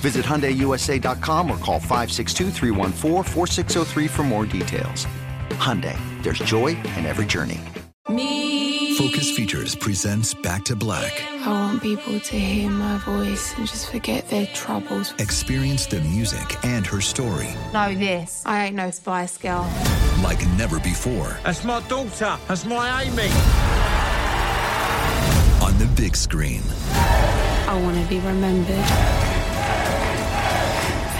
Visit HyundaiUSA.com or call 562 for more details. Hyundai, there's joy in every journey. Me. Focus Features presents Back to Black. I want people to hear my voice and just forget their troubles. Experience the music and her story. Know this. I ain't no Spice Girl. Like never before. That's my daughter. That's my Amy. On the big screen. I want to be remembered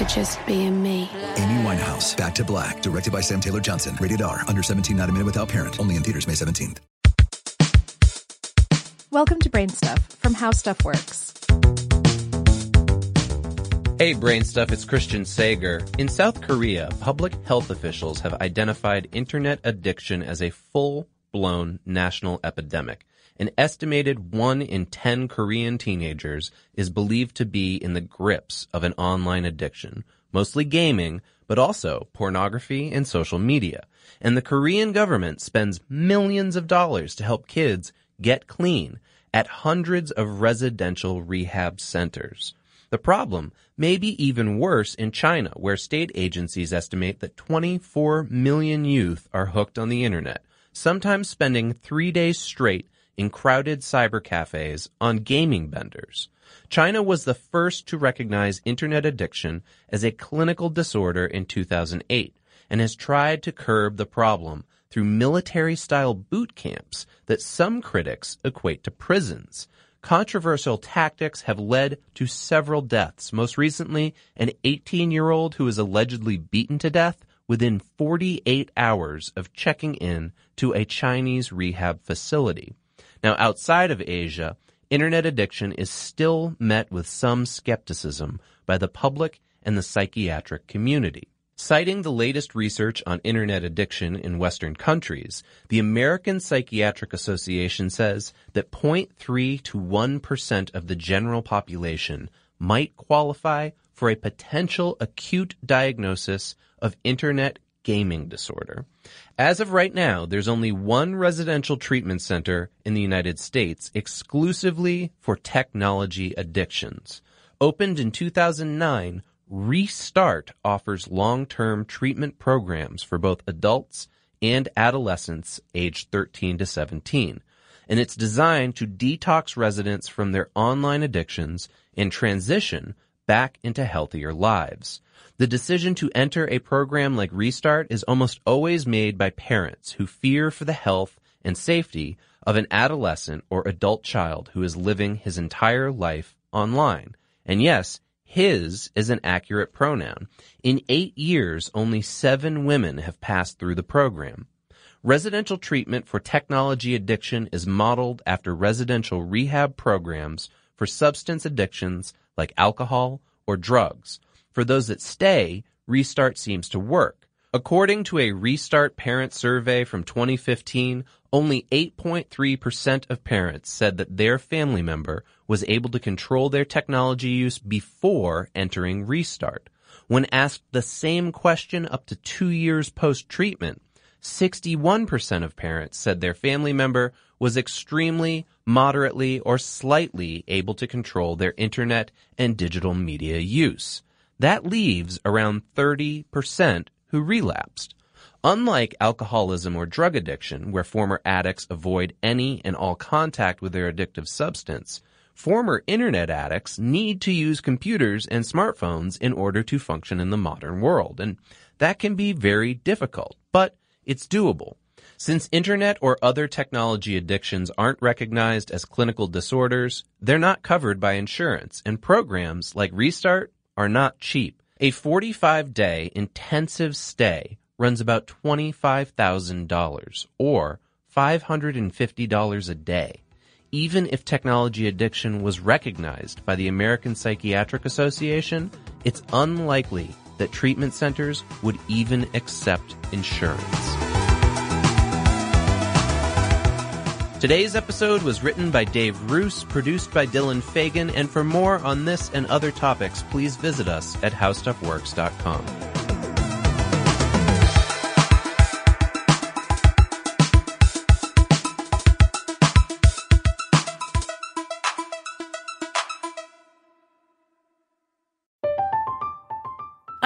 for just being me. Amy Winehouse, Back to Black, directed by Sam Taylor Johnson. Rated R, under 17, not a minute without parent. Only in theaters May 17th. Welcome to Brain Stuff from How Stuff Works. Hey, Brain Stuff, it's Christian Sager. In South Korea, public health officials have identified internet addiction as a full blown national epidemic. An estimated 1 in 10 Korean teenagers is believed to be in the grips of an online addiction, mostly gaming, but also pornography and social media. And the Korean government spends millions of dollars to help kids get clean at hundreds of residential rehab centers. The problem may be even worse in China, where state agencies estimate that 24 million youth are hooked on the internet, sometimes spending three days straight in crowded cyber cafes on gaming benders. China was the first to recognize internet addiction as a clinical disorder in 2008 and has tried to curb the problem through military style boot camps that some critics equate to prisons. Controversial tactics have led to several deaths, most recently an 18 year old who was allegedly beaten to death within 48 hours of checking in to a Chinese rehab facility. Now, outside of Asia, internet addiction is still met with some skepticism by the public and the psychiatric community. Citing the latest research on internet addiction in Western countries, the American Psychiatric Association says that 0.3 to 1% of the general population might qualify for a potential acute diagnosis of internet gaming disorder. As of right now, there's only one residential treatment center in the United States exclusively for technology addictions. Opened in 2009, Restart offers long-term treatment programs for both adults and adolescents aged 13 to 17. And it's designed to detox residents from their online addictions and transition back into healthier lives. The decision to enter a program like Restart is almost always made by parents who fear for the health and safety of an adolescent or adult child who is living his entire life online. And yes, his is an accurate pronoun. In eight years, only seven women have passed through the program. Residential treatment for technology addiction is modeled after residential rehab programs for substance addictions like alcohol or drugs. For those that stay, Restart seems to work. According to a Restart parent survey from 2015, only 8.3% of parents said that their family member was able to control their technology use before entering Restart. When asked the same question up to two years post treatment, 61% of parents said their family member was extremely, moderately, or slightly able to control their internet and digital media use. That leaves around 30% who relapsed. Unlike alcoholism or drug addiction, where former addicts avoid any and all contact with their addictive substance, former internet addicts need to use computers and smartphones in order to function in the modern world. And that can be very difficult, but it's doable. Since internet or other technology addictions aren't recognized as clinical disorders, they're not covered by insurance, and programs like Restart are not cheap. A 45 day intensive stay runs about $25,000 or $550 a day. Even if technology addiction was recognized by the American Psychiatric Association, it's unlikely that treatment centers would even accept insurance. Today's episode was written by Dave Roos, produced by Dylan Fagan, and for more on this and other topics, please visit us at howstuffworks.com.